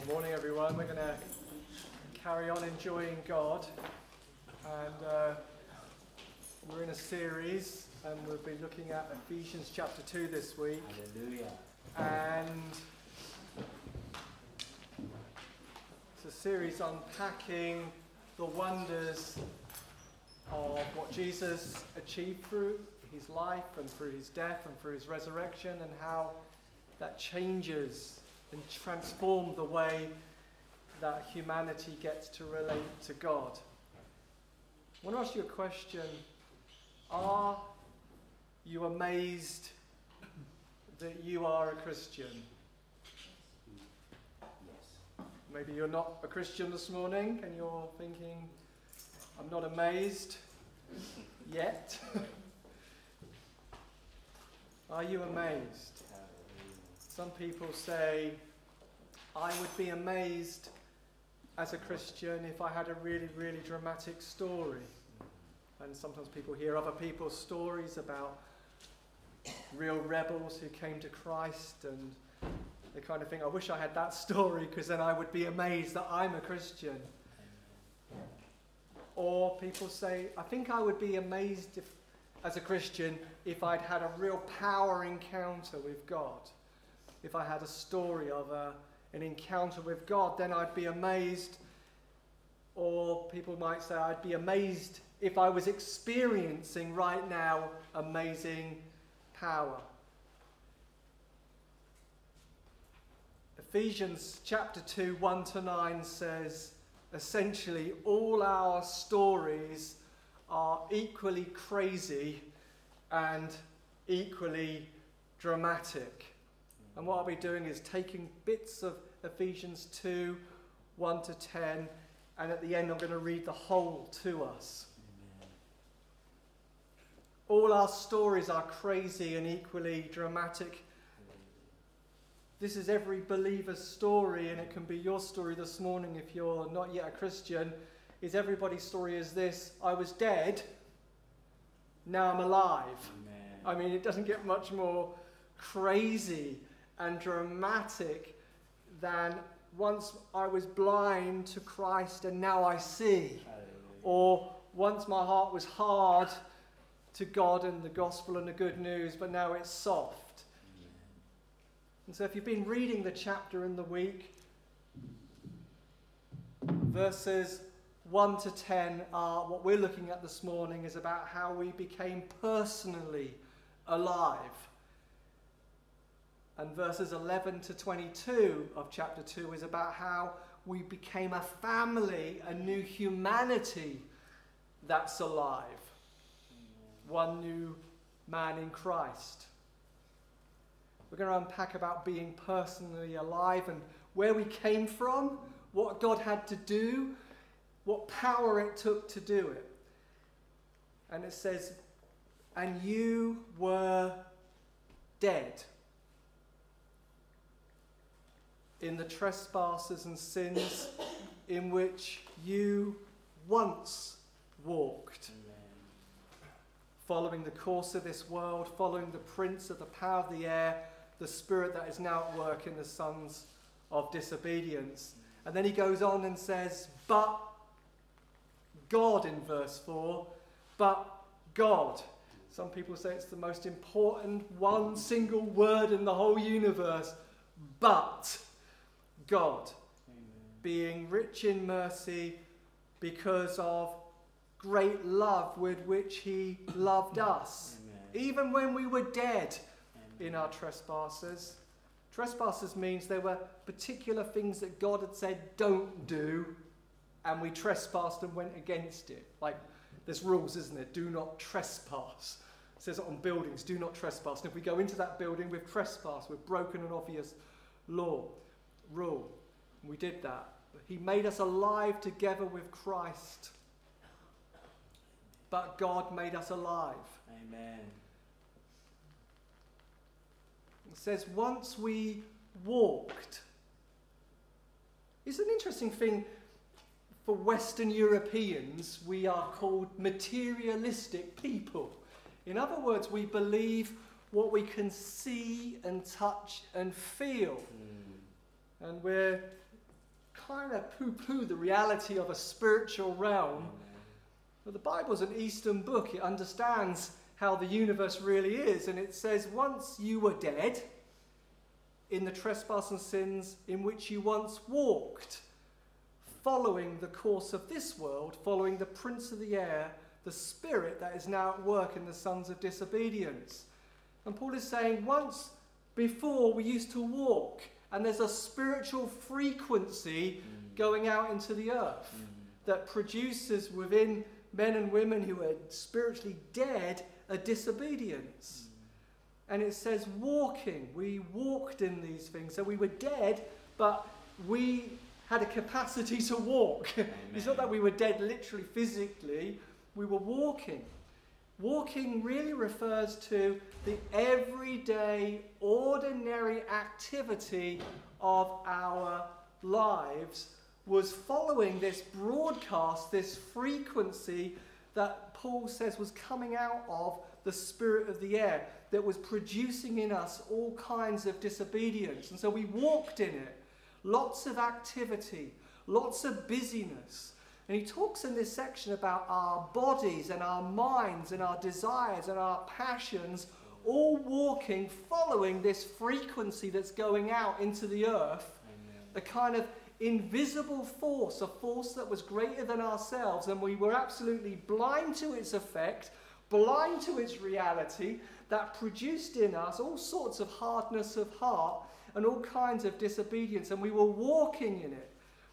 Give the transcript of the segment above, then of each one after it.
Good morning, everyone. We're going to carry on enjoying God. And uh, we're in a series, and we'll be looking at Ephesians chapter 2 this week. Hallelujah. And it's a series unpacking the wonders of what Jesus achieved through his life and through his death and through his resurrection, and how that changes and transform the way that humanity gets to relate to God. I want to ask you a question. Are you amazed that you are a Christian? Yes. Maybe you're not a Christian this morning and you're thinking, I'm not amazed yet. Are you amazed? Some people say, I would be amazed as a Christian if I had a really, really dramatic story. And sometimes people hear other people's stories about real rebels who came to Christ and they kind of think, I wish I had that story because then I would be amazed that I'm a Christian. Or people say, I think I would be amazed if, as a Christian if I'd had a real power encounter with God. If I had a story of a, an encounter with God, then I'd be amazed. Or people might say, I'd be amazed if I was experiencing right now amazing power. Ephesians chapter 2, 1 to 9 says essentially all our stories are equally crazy and equally dramatic. And what I'll be doing is taking bits of Ephesians 2, 1 to 10, and at the end I'm going to read the whole to us. Amen. All our stories are crazy and equally dramatic. This is every believer's story, and it can be your story this morning if you're not yet a Christian. Is everybody's story is this I was dead, now I'm alive. Amen. I mean, it doesn't get much more crazy and dramatic than once I was blind to Christ and now I see. Hallelujah. Or once my heart was hard to God and the gospel and the good news, but now it's soft. And so if you've been reading the chapter in the week, verses 1 to 10 are what we're looking at this morning is about how we became personally alive. And verses 11 to 22 of chapter 2 is about how we became a family, a new humanity that's alive. One new man in Christ. We're going to unpack about being personally alive and where we came from, what God had to do, what power it took to do it. And it says, and you were dead in the trespasses and sins in which you once walked Amen. following the course of this world, following the prince of the power of the air, the spirit that is now at work in the sons of disobedience. And then he goes on and says, But God in verse 4, but God. Some people say it's the most important one single word in the whole universe, but God Amen. being rich in mercy because of great love with which he loved us. Amen. Even when we were dead Amen. in our trespasses. Trespasses means there were particular things that God had said don't do, and we trespassed and went against it. Like there's rules, isn't there? Do not trespass. It says it on buildings, do not trespass. And if we go into that building, we've trespassed, we've broken an obvious law, rule. We did that. He made us alive together with Christ. But God made us alive. Amen. It says, once we walked. It's an interesting thing for Western Europeans. We are called materialistic people. In other words, we believe what we can see and touch and feel. Mm. And we're kind of poo poo the reality of a spiritual realm. But the Bible's an Eastern book, it understands how the universe really is, and it says, Once you were dead in the trespass and sins in which you once walked, following the course of this world, following the prince of the air, the spirit that is now at work in the sons of disobedience. And Paul is saying, once before we used to walk, and there's a spiritual frequency mm. going out into the earth mm. that produces within men and women who are spiritually dead a disobedience. Mm. And it says walking. We walked in these things. So we were dead, but we had a capacity to walk. it's not that we were dead literally, physically, we were walking. Walking really refers to the everyday, ordinary activity of our lives was following this broadcast, this frequency that Paul says was coming out of the spirit of the air, that was producing in us all kinds of disobedience. And so we walked in it. Lots of activity, lots of busyness. And he talks in this section about our bodies and our minds and our desires and our passions all walking, following this frequency that's going out into the earth. Amen. A kind of invisible force, a force that was greater than ourselves, and we were absolutely blind to its effect, blind to its reality, that produced in us all sorts of hardness of heart and all kinds of disobedience, and we were walking in it.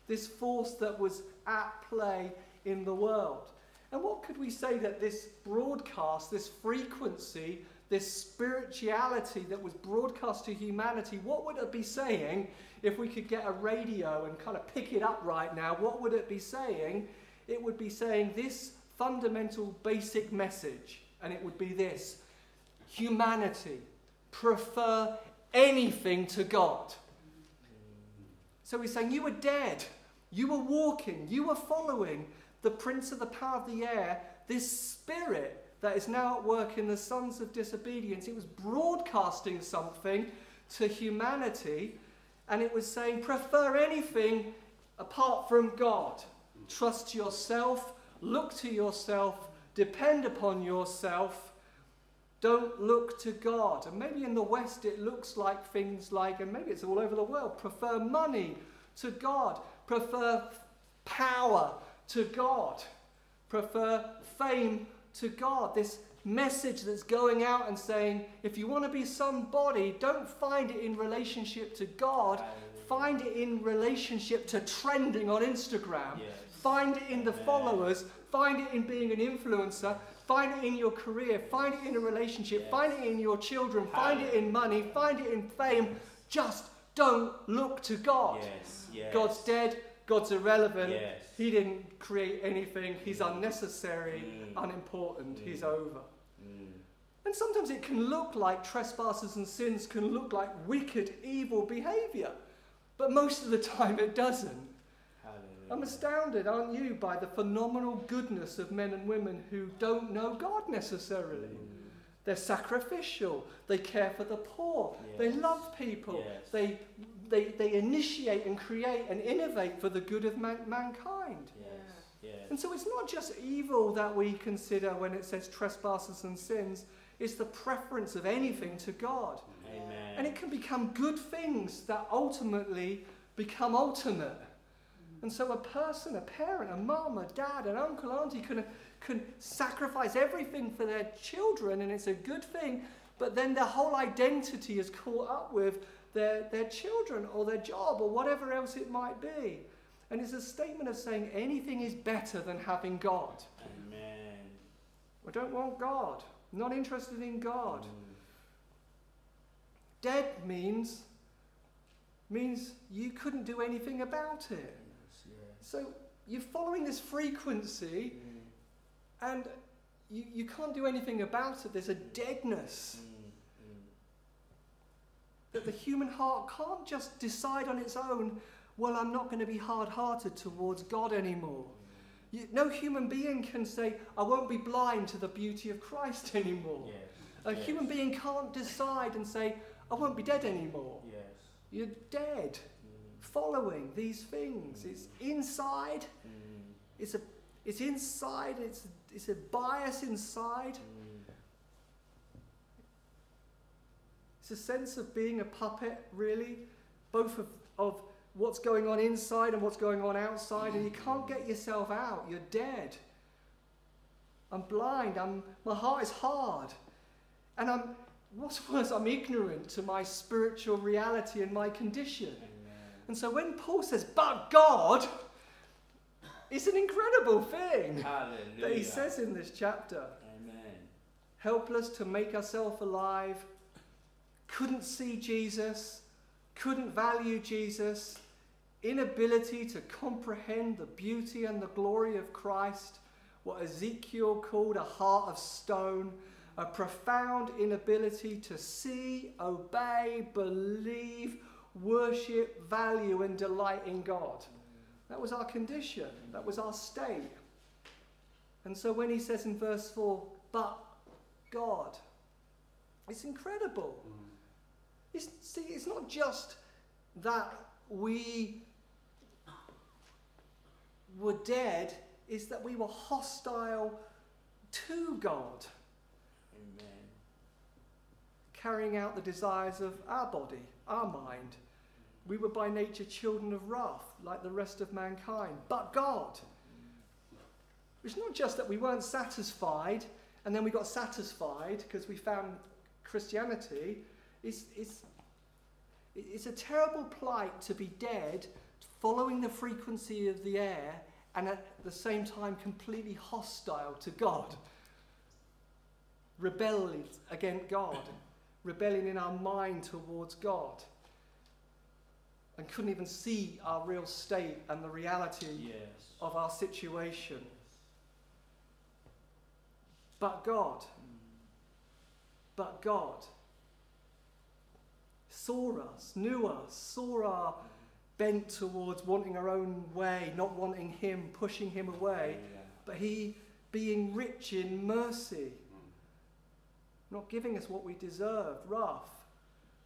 This force that was at play in the world. And what could we say that this broadcast, this frequency, this spirituality that was broadcast to humanity, what would it be saying if we could get a radio and kind of pick it up right now? What would it be saying? It would be saying this fundamental basic message, and it would be this humanity prefer anything to God. So he's saying, You were dead. You were walking. You were following the prince of the power of the air, this spirit that is now at work in the sons of disobedience. It was broadcasting something to humanity, and it was saying, Prefer anything apart from God. Trust yourself, look to yourself, depend upon yourself don't look to God. And maybe in the West it looks like things like, and maybe it's all over the world, prefer money to God, prefer power to God, prefer fame to God. This message that's going out and saying, if you want to be somebody, don't find it in relationship to God, find it in relationship to trending on Instagram. Yes. Find it in the followers, find it in being an influencer, Find it in your career. Find it in a relationship. Yes. Find it in your children. Find it in money. Find it in fame. Just don't look to God. Yes. Yes. God's dead. God's irrelevant. He didn't create anything. He's mm. unnecessary, mm. unimportant. Mm. He's over. Mm. And sometimes it can look like trespasses and sins can look like wicked, evil behavior. But most of the time it doesn't. I'm astounded, aren't you, by the phenomenal goodness of men and women who don't know God necessarily. Mm. They're sacrificial. They care for the poor. Yes. They love people. Yes. They, they, they initiate and create and innovate for the good of man- mankind. Yes. Yes. And so it's not just evil that we consider when it says trespasses and sins, it's the preference of anything to God. Amen. And it can become good things that ultimately become ultimate. And so a person, a parent, a mum, a dad, an uncle, auntie can, can sacrifice everything for their children, and it's a good thing, but then their whole identity is caught up with their, their children or their job or whatever else it might be. And it's a statement of saying anything is better than having God. Amen. I don't want God. I'm not interested in God. Mm. Dead means means you couldn't do anything about it. So you're following this frequency mm. And you, you can't do anything about it. There's a deadness. Mm. Mm. That the human heart can't just decide on its own, well, I'm not going to be hard hearted towards God anymore. Mm. You, no human being can say, I won't be blind to the beauty of Christ anymore. Yes. A yes. human being can't decide and say, I won't be dead anymore. Yes. You're dead. following these things. It's inside. Mm. It's a it's inside, it's it's a bias inside. Mm. It's a sense of being a puppet, really, both of, of what's going on inside and what's going on outside, and you can't get yourself out. You're dead. I'm blind. I'm, my heart is hard. And I'm, what's worse, I'm ignorant to my spiritual reality and my condition. Amen. And so when Paul says, but God, it's an incredible thing Hallelujah. that he says in this chapter. Amen. helpless to make ourselves alive, couldn't see Jesus, couldn't value Jesus, inability to comprehend the beauty and the glory of Christ, what Ezekiel called a heart of stone, a profound inability to see, obey, believe, worship, value, and delight in God. That was our condition, that was our state. And so when he says in verse 4, but God. It's incredible. It's, see, it's not just that we were dead, it's that we were hostile to God, Amen. carrying out the desires of our body, our mind. We were by nature children of wrath, like the rest of mankind. But God. It's not just that we weren't satisfied and then we got satisfied because we found Christianity. It's, it's, it's a terrible plight to be dead, following the frequency of the air, and at the same time completely hostile to God. Rebelling against God, rebelling in our mind towards God, and couldn't even see our real state and the reality Yes. of our situation. But God, hmm. but God saw us, knew us, saw our bent towards wanting our own way, not wanting Him, pushing Him away, but He being rich in mercy, hmm. not giving us what we deserve, wrath.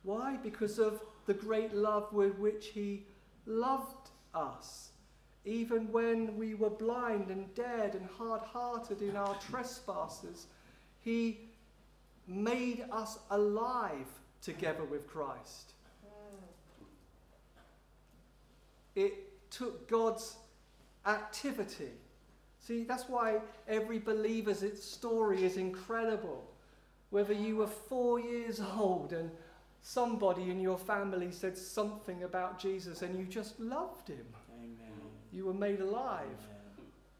Why? Because of the great love with which He loved us. Even when we were blind and dead and hard hearted in our trespasses, He made us alive together with Christ. It took God's activity. See, that's why every believer's story is incredible. Whether you were four years old and somebody in your family said something about Jesus and you just loved him, Amen. you were made alive.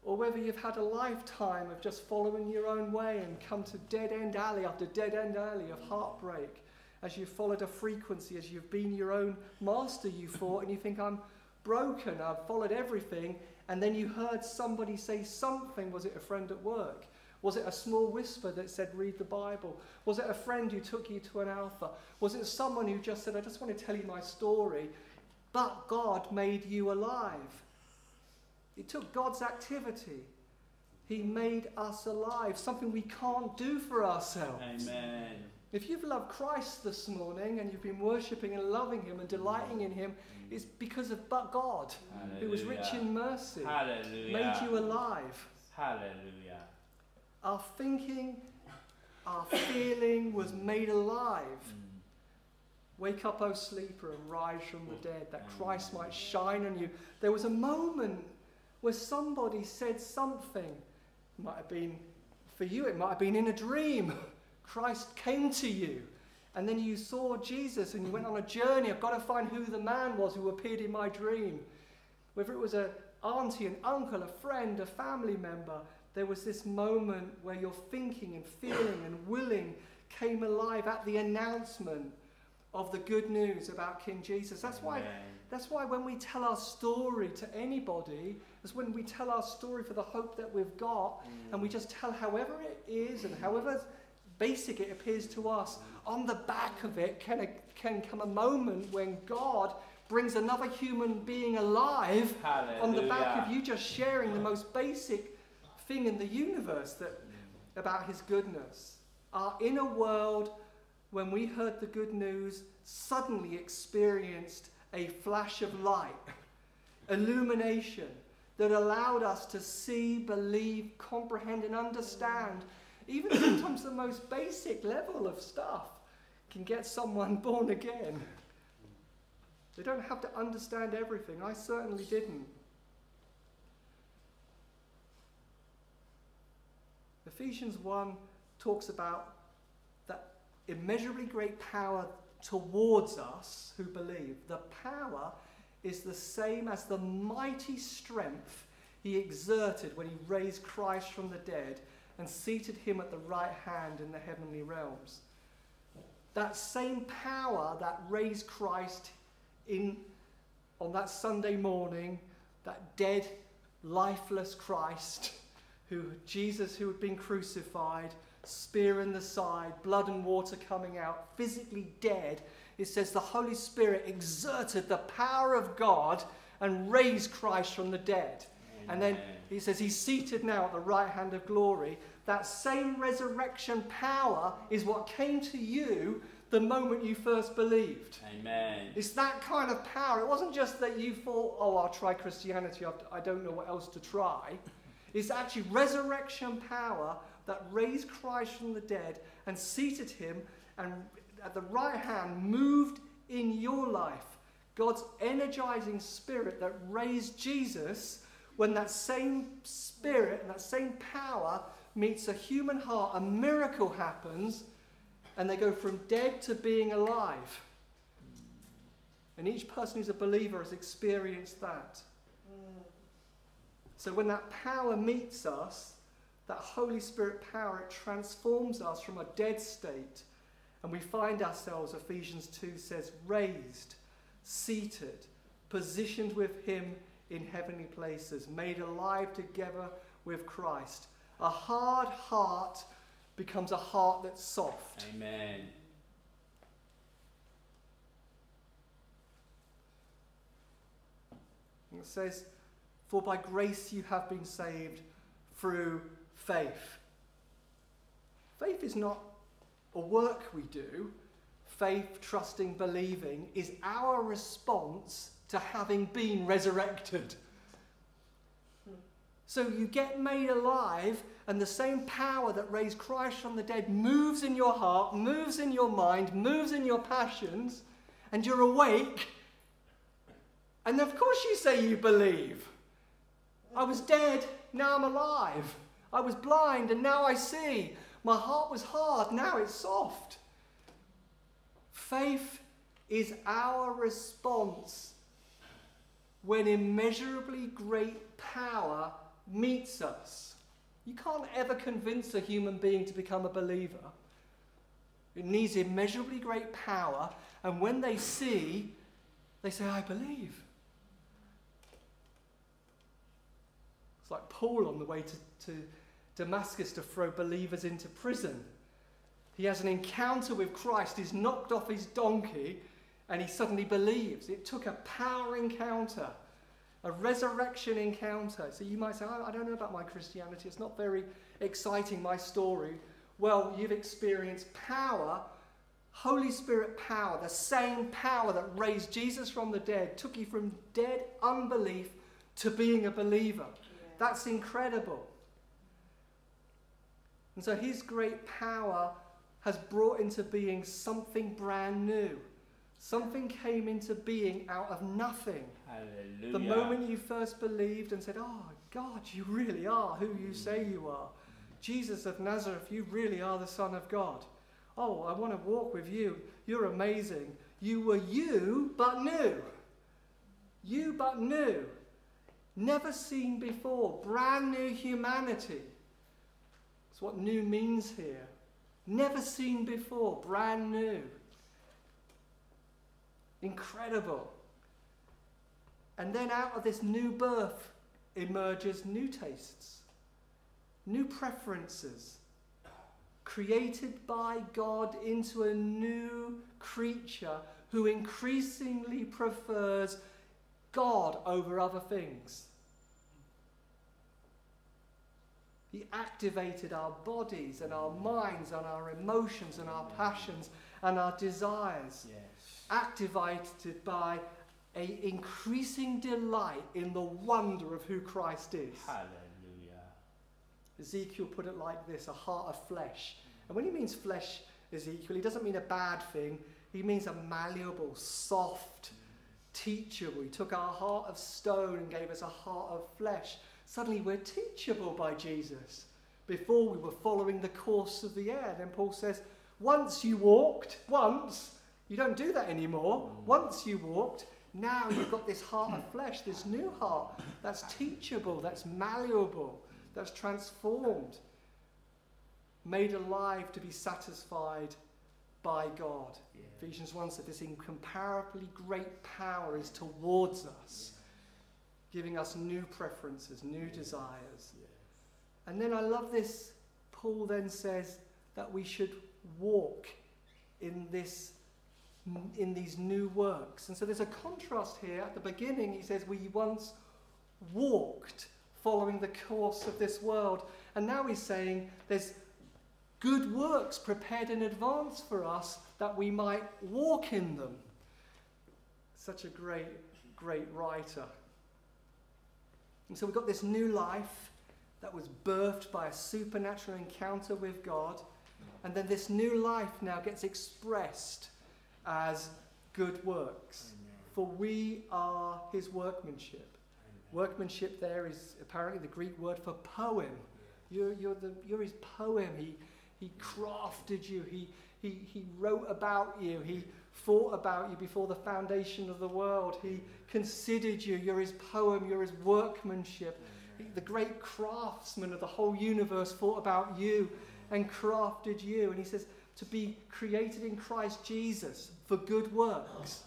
Or whether you've had a lifetime of just following your own way and come to dead end alley after dead end alley of heartbreak as you've followed a frequency, as you've been your own master, you thought, and you think, I'm broken, I've followed everything, and then you heard somebody say something. Was it a friend at work? Was it a small whisper that said, read the Bible? Was it a friend who took you to an alpha? Was it someone who just said, I just want to tell you my story? But God made you alive. It took God's activity. He made us alive, something we can't do for ourselves. Amen. If you've loved Christ this morning and you've been worshipping and loving Him and delighting in Him, it's because of but God, who was rich in mercy, Hallelujah. made you alive. Hallelujah. Our thinking, our feeling was made alive. Mm. Wake up, O sleeper, and rise from the dead, that Christ might shine on you. There was a moment where somebody said something. It might have been for you, it might have been in a dream. Christ came to you, and then you saw Jesus and you went on a journey. I've got to find who the man was who appeared in my dream. Whether it was a auntie, an uncle, a friend, a family member, there was this moment where your thinking and feeling and willing came alive at the announcement of the good news about King Jesus. That's why that's why when we tell our story to anybody, that's when we tell our story for the hope that we've got, and we mm. just tell however it is and however basic it appears to us. On the back of it can, can come a moment when God brings another human being alive Hallelujah. on the back of you just sharing the most basic thing in the universe that about his goodness. Our inner world, when we heard the good news, suddenly experienced a flash of light, illumination that allowed us to see, believe, comprehend, and understand even sometimes the most basic level of stuff can get someone born again. They don't have to understand everything. I certainly didn't. Ephesians 1 talks about that immeasurably great power towards us who believe. The power is the same as the mighty strength he exerted when he raised Christ from the dead and seated him at the right hand in the heavenly realms. That same power that raised Christ in on that Sunday morning, that dead, lifeless Christ, who Jesus who had been crucified, spear in the side, blood and water coming out, physically dead. It says the Holy Spirit exerted the power of God and raised Christ from the dead. Amen. And then he says he's seated now at the right hand of glory. That same resurrection power is what came to you the moment you first believed. Amen. It's that kind of power. It wasn't just that you thought, oh, I'll try Christianity, I don't know what else to try. It's actually resurrection power that raised Christ from the dead and seated him and at the right hand moved in your life. God's energizing spirit that raised Jesus, when that same spirit and that same power meets a human heart, a miracle happens, and they go from dead to being alive. And each person who's a believer has experienced that. So when that power meets us, that Holy Spirit power, it transforms us from a dead state. And we find ourselves, Ephesians 2 says, raised, seated, positioned with Him in heavenly places, made alive together with Christ. A hard heart becomes a heart that's soft. Amen. And it says, for by grace you have been saved through faith. Faith is not a work we do. Faith, trusting, believing is our response to having been resurrected. So you get made alive, and the same power that raised Christ from the dead moves in your heart, moves in your mind, moves in your passions, and you're awake. And of course, you say you believe. I was dead, now I'm alive. I was blind, and now I see. My heart was hard, now it's soft. Faith is our response when immeasurably great power meets us. You can't ever convince a human being to become a believer. It needs immeasurably great power, and when they see, they say, I believe. Like Paul on the way to, to Damascus to throw believers into prison. He has an encounter with Christ, he's knocked off his donkey, and he suddenly believes. It took a power encounter, a resurrection encounter. So you might say, I don't know about my Christianity, it's not very exciting, my story. Well, you've experienced power, Holy Spirit power, the same power that raised Jesus from the dead, took you from dead unbelief to being a believer. That's incredible. And so his great power has brought into being something brand new. Something came into being out of nothing. Hallelujah. The moment you first believed and said, Oh, God, you really are who you say mm. you are. Jesus of Nazareth, you really are the Son of God. Oh, I want to walk with you. You're amazing. You were you, but new. You, but new. Never seen before. Brand new humanity. That's what new means here. Never seen before. Brand new. Incredible. And then out of this new birth emerges new tastes, new preferences, created by God into a new creature who increasingly prefers God over other things. He activated our bodies and our minds and our emotions and our passions and our desires. Yes. Activated by a increasing delight in the wonder of who Christ is. Hallelujah. Ezekiel put it like this a heart of flesh. And when he means flesh, Ezekiel, he doesn't mean a bad thing, he means a malleable, soft, teachable. He took our heart of stone and gave us a heart of flesh. Suddenly we're teachable by Jesus. Before we were following the course of the air. Then Paul says, once you walked, once, you don't do that anymore. Once you walked, now you've got this heart of flesh, this new heart that's teachable, that's malleable, that's transformed, made alive to be satisfied by God. Yeah. Ephesians 1 said this incomparably great power is towards us, giving us new preferences, new desires. Yes. And then I love this. Paul then says that we should walk in this in these new works. And so there's a contrast here. At the beginning, he says, We once walked following the course of this world. And now he's saying there's good works prepared in advance for us that we might walk in them. Such a great, great writer. And so we've got this new life that was birthed by a supernatural encounter with God. And then this new life now gets expressed as good works. Amen. For we are his workmanship. Amen. Workmanship there is apparently the Greek word for poem. You're, you're, the, you're his poem. He, he crafted you, he, he, he wrote about you, he thought about you before the foundation of the world, he considered you. You're his poem, you're his workmanship. He- the great craftsman of the whole universe thought about you and crafted you. And he says, to be created in Christ Jesus for good works,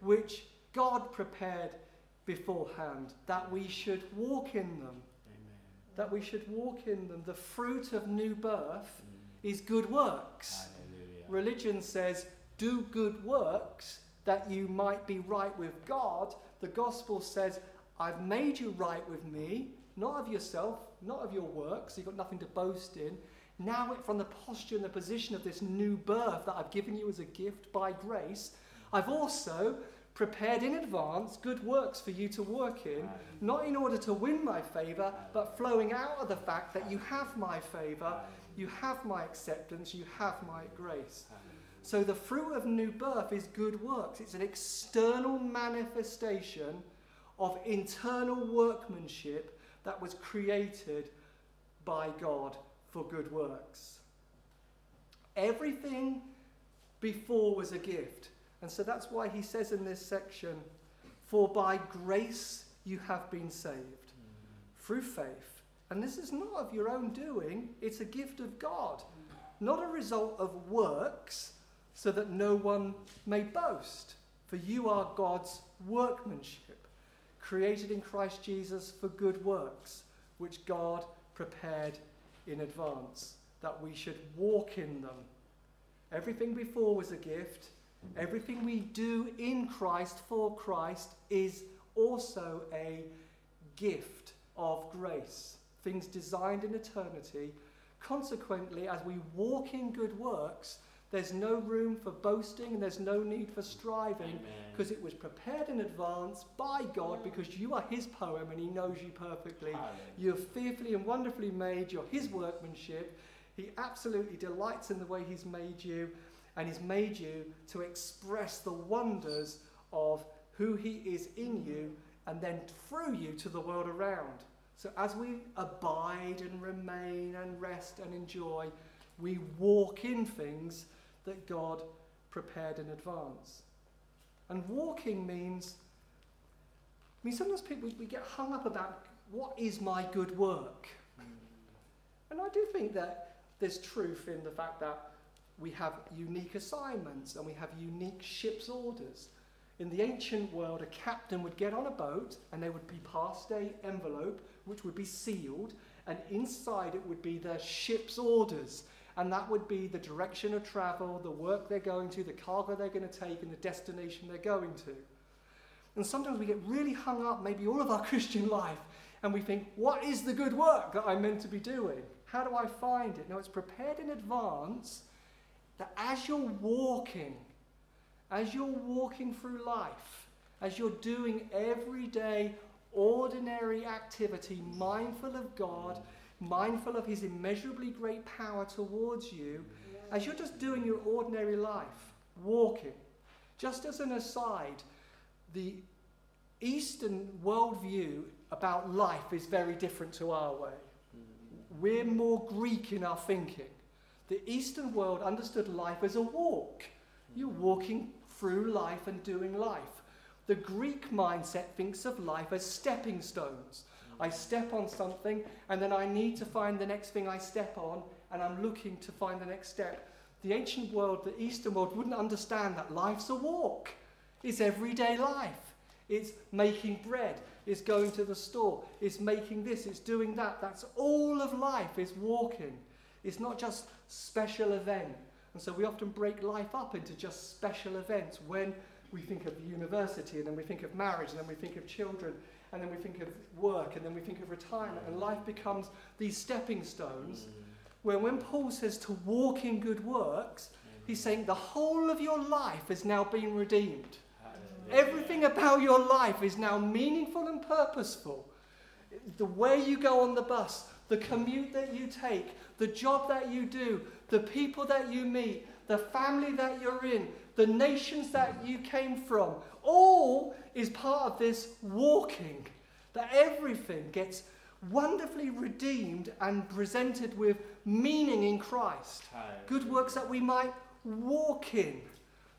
which God prepared beforehand, that we should walk in them. Amen. That we should walk in them. The fruit of new birth. Is good works. Hallelujah. Religion says, do good works that you might be right with God. The gospel says, I've made you right with me, not of yourself, not of your works. You've got nothing to boast in. Now, it- from the posture and the position of this new birth that I've given you as a gift by grace, I've also prepared in advance good works for you to work in, not in order to win my favour, but flowing out of the fact that you have my favour, you have my acceptance, you have my grace. So the fruit of new birth is good works. It's an external manifestation of internal workmanship that was created by God for good works. Everything before was a gift. And so that's why he says in this section, For by grace you have been saved mm. through faith. And this is not of your own doing, it's a gift of God, not a result of works, so that no one may boast. For you are God's workmanship, created in Christ Jesus for good works, which God prepared in advance, that we should walk in them. Everything before was a gift. Everything we do in Christ for Christ is also a gift of grace. Things designed in eternity. Consequently, as we walk in good works, there's no room for boasting and there's no need for striving because it was prepared in advance by God because you are His poem and He knows you perfectly. Hallelujah. You're fearfully and wonderfully made. You're His workmanship. He absolutely delights in the way He's made you, and He's made you to express the wonders of who He is in you and then through you to the world around. So as we abide and remain and rest and enjoy, we walk in things that God prepared in advance. And walking means, I mean, sometimes people we get hung up about what is my good work. And I do think that there's truth in the fact that we have unique assignments and we have unique ship's orders. In the ancient world, a captain would get on a boat and there would be passed a envelope which would be sealed, and inside it would be their ship's orders. And that would be the direction of travel, the work they're going to, the cargo they're going to take, and the destination they're going to. And sometimes we get really hung up, maybe all of our Christian life, and we think, what is the good work that I'm meant to be doing? How do I find it? No, it's prepared in advance that as you're walking, as you're walking through life, as you're doing everyday, ordinary activity, mindful of God, mindful of His immeasurably great power towards you, as you're just doing your ordinary life, walking. Just as an aside, the Eastern worldview about life is very different to our way. We're more Greek in our thinking. The Eastern world understood life as a walk. You're walking through life and doing life. The Greek mindset thinks of life as stepping stones. I step on something and then I need to find the next thing I step on and I'm looking to find the next step. The ancient world, the Eastern world, wouldn't understand that life's a walk. It's everyday life. It's making bread. It's going to the store. It's making this. It's doing that. That's all of life is walking. It's not just special event. And so we often break life up into just special events when we think of university and then we think of marriage and then we think of children and then we think of work and then we think of retirement and life becomes these stepping stones mm. where when Paul says to walk in good works, mm. he's saying the whole of your life has now been redeemed. Everything about your life is now meaningful and purposeful. The way you go on the bus, the commute that you take, the job that you do, the people that you meet, the family that you're in, the nations that you came from, all is part of this walking. That everything gets wonderfully redeemed and presented with meaning in Christ. Good works that we might walk in.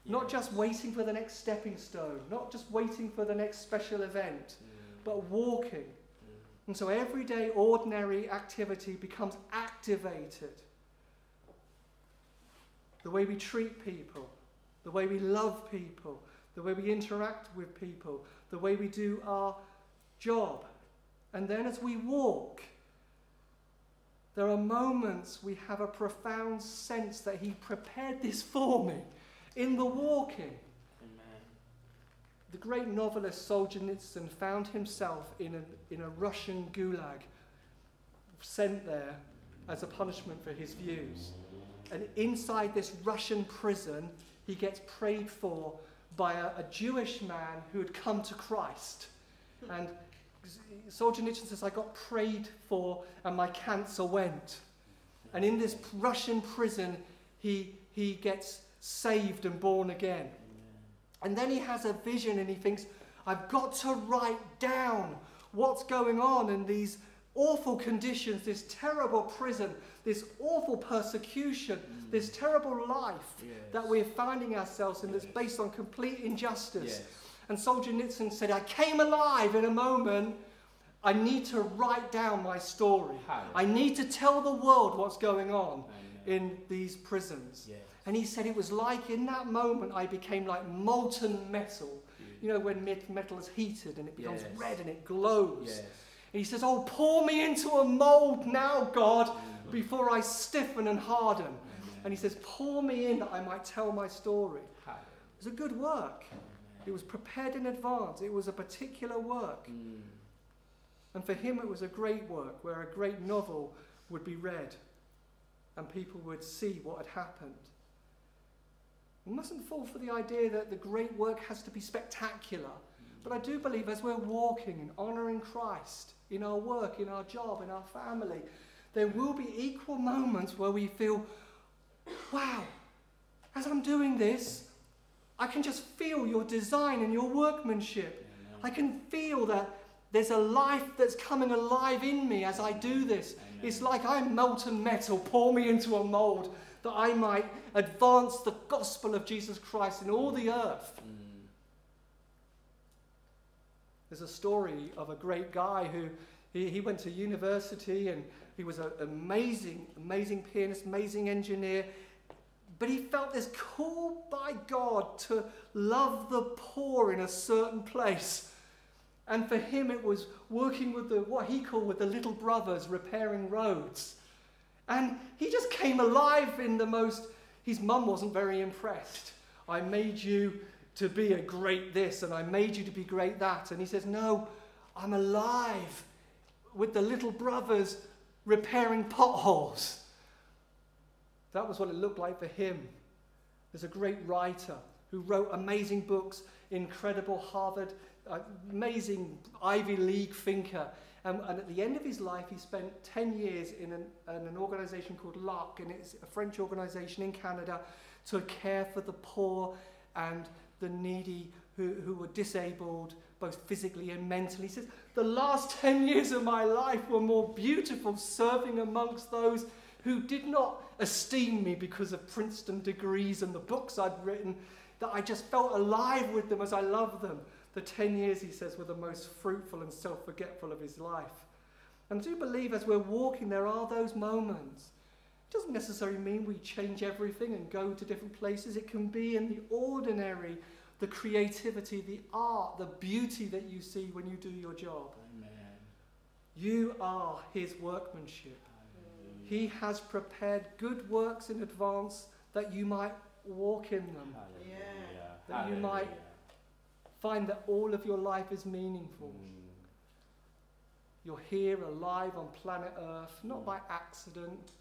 Not just waiting for the next stepping stone, not just waiting for the next special event, mm. but walking. Mm. And so everyday, ordinary activity becomes activated. The way we treat people, the way we love people, the way we interact with people, the way we do our job. And then as we walk, there are moments we have a profound sense that He prepared this for me in the walking. Amen. The great novelist Solzhenitsyn found himself in a, in a Russian gulag, sent there as a punishment for his views. And inside this Russian prison, he gets prayed for by a, a Jewish man who had come to Christ. And Solzhenitsyn says, I got prayed for and my cancer went. And in this Russian prison, he, he gets saved and born again. And then he has a vision and he thinks, I've got to write down what's going on in these awful conditions, this terrible prison, this awful persecution, Mm. this terrible life Yes. that we're finding ourselves in that's based on complete injustice. Yes. And Solzhenitsyn said, I came alive in a moment. I need to write down my story. I need to tell the world what's going on Amen. in these prisons. Yes. And he said it was like in that moment I became like molten metal. You know, when metal is heated and it becomes Yes. red and it glows. He says, Oh, pour me into a mold now, God, before I stiffen and harden. Amen. And he says, Pour me in that I might tell my story. It was a good work. It was prepared in advance. It was a particular work. Mm. And for him, it was a great work where a great novel would be read and people would see what had happened. We mustn't fall for the idea that the great work has to be spectacular. But I do believe as we're walking and honouring Christ in our work, in our job, in our family, there will be equal moments where we feel, wow, as I'm doing this, I can just feel your design and your workmanship. Amen. I can feel that there's a life that's coming alive in me as I do this. Amen. It's like I'm molten metal, pour me into a mold that I might advance the gospel of Jesus Christ in all the earth. Mm. There's a story of a great guy who he, he went to university and he was an amazing, amazing pianist, amazing engineer. But he felt this call by God to love the poor in a certain place. And for him, it was working with the, what he called with the little brothers, repairing roads. And he just came alive in the most, his mum wasn't very impressed. I made you to be a great this and I made you to be great that. And he says, No, I'm alive with the little brothers repairing potholes. That was what it looked like for him. There's a great writer who wrote amazing books, incredible Harvard, amazing Ivy League thinker. And, and, at the end of his life, he spent 10 years in an, in an organization called L'Arche, and it's a French organization in Canada to care for the poor and the needy who, who were disabled, both physically and mentally. He says, The last 10 years of my life were more beautiful serving amongst those who did not esteem me because of Princeton degrees and the books I'd written, that I just felt alive with them as I loved them. The 10 years, he says, were the most fruitful and self forgetful of his life. And I do believe as we're walking, there are those moments. It doesn't necessarily mean we change everything and go to different places. It can be in the ordinary, the creativity, the art, the beauty that you see when you do your job. Amen. You are his workmanship. He has prepared good works in advance that you might walk in them. Hallelujah. That you might find that all of your life is meaningful. Mm. You're here alive on planet Earth, not Mm. by accident,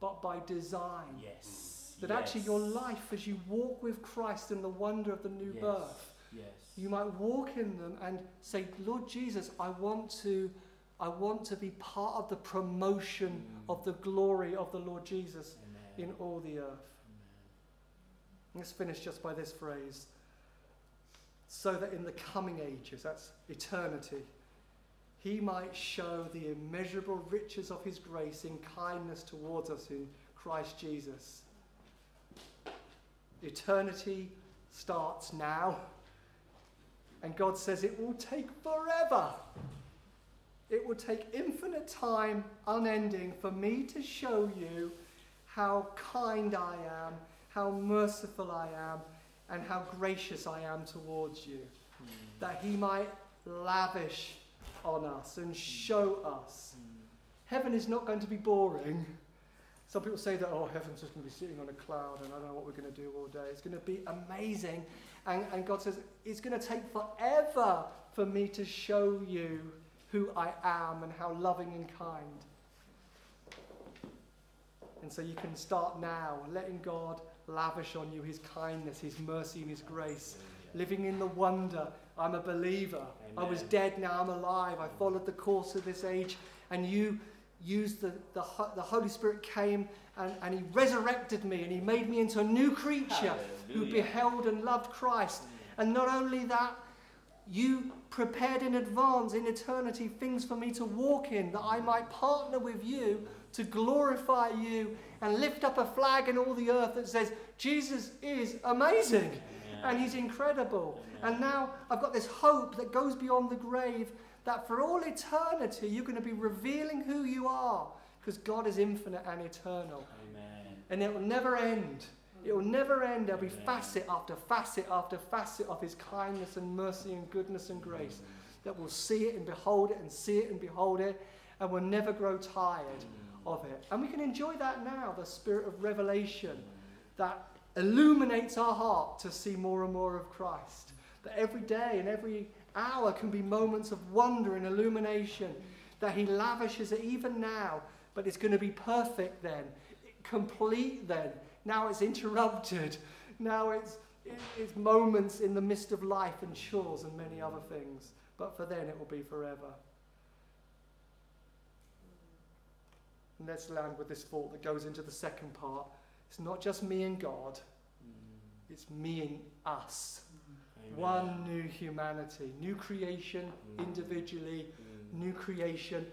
but by design. Yes. That yes. actually your life, as you walk with Christ in the wonder of the new Yes. birth, Yes. you might walk in them and say, Lord Jesus, I want to, I want to be part of the promotion Mm. of the glory of the Lord Jesus Amen. in all the earth. Amen. Let's finish just by this phrase. So that in the coming ages, that's eternity, he might show the immeasurable riches of his grace in kindness towards us in Christ Jesus. Eternity starts now, and God says it will take forever. It will take infinite time, unending, for me to show you how kind I am, how merciful I am, and how gracious I am towards you. Mm. That He might lavish on us and show us. Heaven is not going to be boring. Some people say that, oh, heaven's just going to be sitting on a cloud and I don't know what we're going to do all day. It's going to be amazing. And, and God says, it's going to take forever for me to show you who I am and how loving and kind. And so you can start now, letting God lavish on you his kindness, his mercy, and his grace. Living in the wonder, I'm a believer. I was dead, now I'm alive. I mm. followed the course of this age. And you used the, the, the Holy Spirit came and, and he resurrected me and he made me into a new creature who beheld and loved Christ. Mm. And not only that, you prepared in advance in eternity things for me to walk in that I might partner with you to glorify you and lift up a flag in all the earth that says Jesus is amazing Amen. And he's incredible. Amen. And now I've got this hope that goes beyond the grave that for all eternity you're going to be revealing who you are because God is infinite and eternal. Amen. And it will never end. It will never end. There'll be Amen. facet after facet after facet of His kindness and mercy and goodness and grace that we'll see it and behold it and see it and behold it and we'll never grow tired mm. of it. And we can enjoy that now, the spirit of revelation that illuminates our heart to see more and more of Christ. That every day and every hour can be moments of wonder and illumination that He lavishes it even now, but it's going to be perfect then, complete then. Now it's interrupted. Now it's, it's moments in the midst of life and chores and many other things. But for then it will be forever. And let's land with this thought that goes into the second part. It's not just me and God, Mm. it's me and us. Amen. One new humanity, new creation Mm. individually, Mm. new creation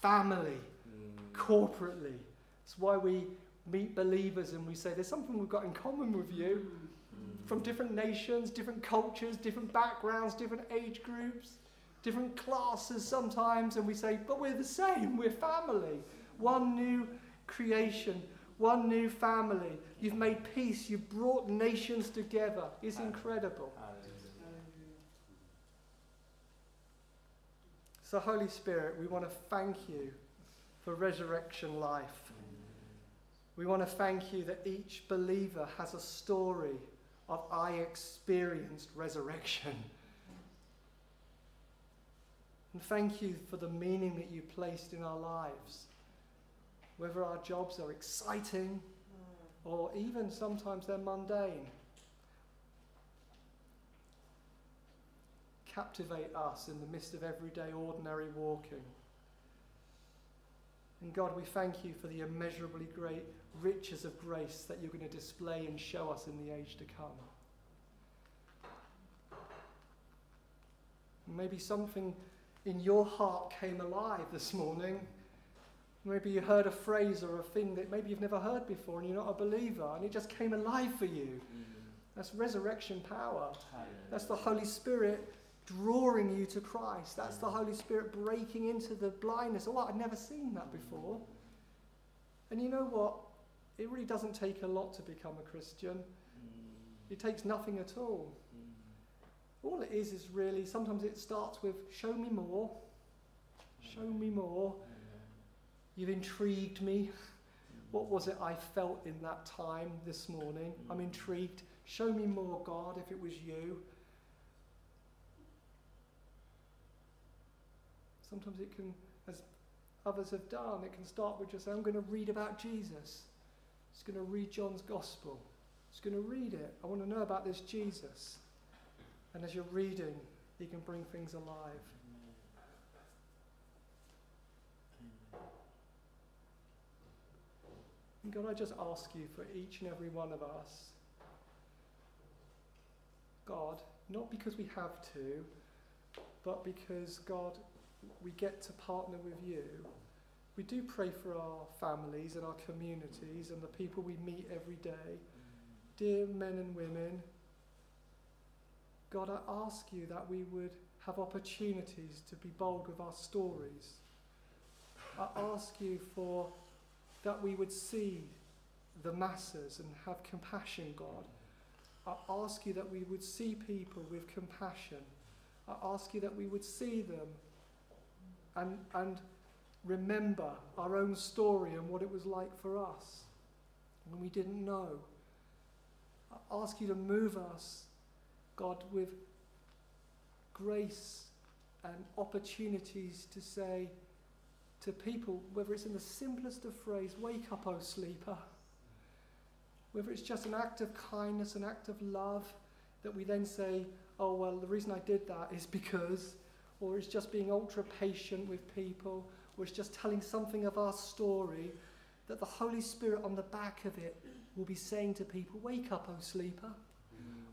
family, Mm. corporately. It's why we meet believers and we say there's something we've got in common with you Mm. from different nations, different cultures, different backgrounds, different age groups, different classes sometimes, and we say, but we're the same, we're family. One new creation, one new family. You've made peace, you've brought nations together. It's incredible. So, Holy Spirit, we want to thank you for resurrection life. Mm. We want to thank you that each believer has a story of I experienced resurrection. And thank you for the meaning that you placed in our lives. Whether our jobs are exciting or even sometimes they're mundane. captivate us in the midst of everyday, ordinary walking. And God, we thank you for the immeasurably great riches of grace that you're going to display and show us in the age to come. Maybe something in your heart came alive this morning. Maybe you heard a phrase or a thing that maybe you've never heard before and you're not a believer and it just came alive for you. Mm. That's resurrection power. That's the Holy Spirit drawing you to Christ. That's the mm. Holy Spirit breaking into the blindness. Oh, I'd never seen that mm. before. And you know what? It really doesn't take a lot to become a Christian. It takes nothing at all. All it is is really, sometimes it starts with, show me more. Show me more. You've intrigued me. What was it I felt in that time this morning? I'm intrigued. Show me more, God, if it was you. Sometimes it can, as others have done, it can start with just, I'm going to read about Jesus. It's going to read John's Gospel. It's going to read it. I want to know about this Jesus. And as you're reading, he can bring things alive. And God, I just ask you for each and every one of us, God, not because we have to, but because, God, we get to partner with you. We do pray for our families and our communities and the people we meet every day. Dear men and women, God, I ask you that we would have opportunities to be bold with our stories. I ask you for that we would see the masses and have compassion, God. I ask you that we would see people with compassion. I ask you that we would see them and, and remember our own story and what it was like for us when we didn't know. I ask you to move us, God, with grace and opportunities to say to people, whether it's in the simplest of phrase, wake up, O sleeper, whether it's just an act of kindness, an act of love, that we then say, oh, well, the reason I did that is because, or it's just being ultra patient with people, or it's just telling something of our story, that the Holy Spirit on the back of it will be saying to people, Wake up, O sleeper.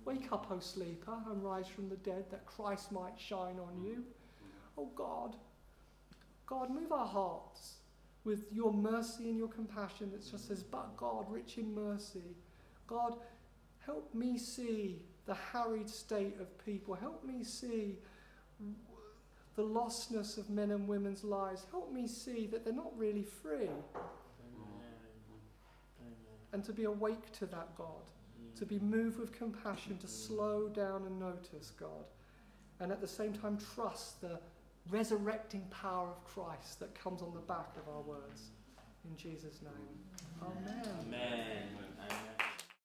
Wake up, O sleeper, and rise from the dead that Christ might shine on you. Mm. Oh God, God, move our hearts with your mercy and your compassion that just says, But God, rich in mercy. God, help me see the harried state of people. Help me see the lostness of men and women's lives. Help me see that they're not really free. And to be awake to that, God. To be moved with compassion, to slow down and notice, God. And at the same time, trust the resurrecting power of Christ that comes on the back of our words. In Jesus' name. Amen. Amen. Amen.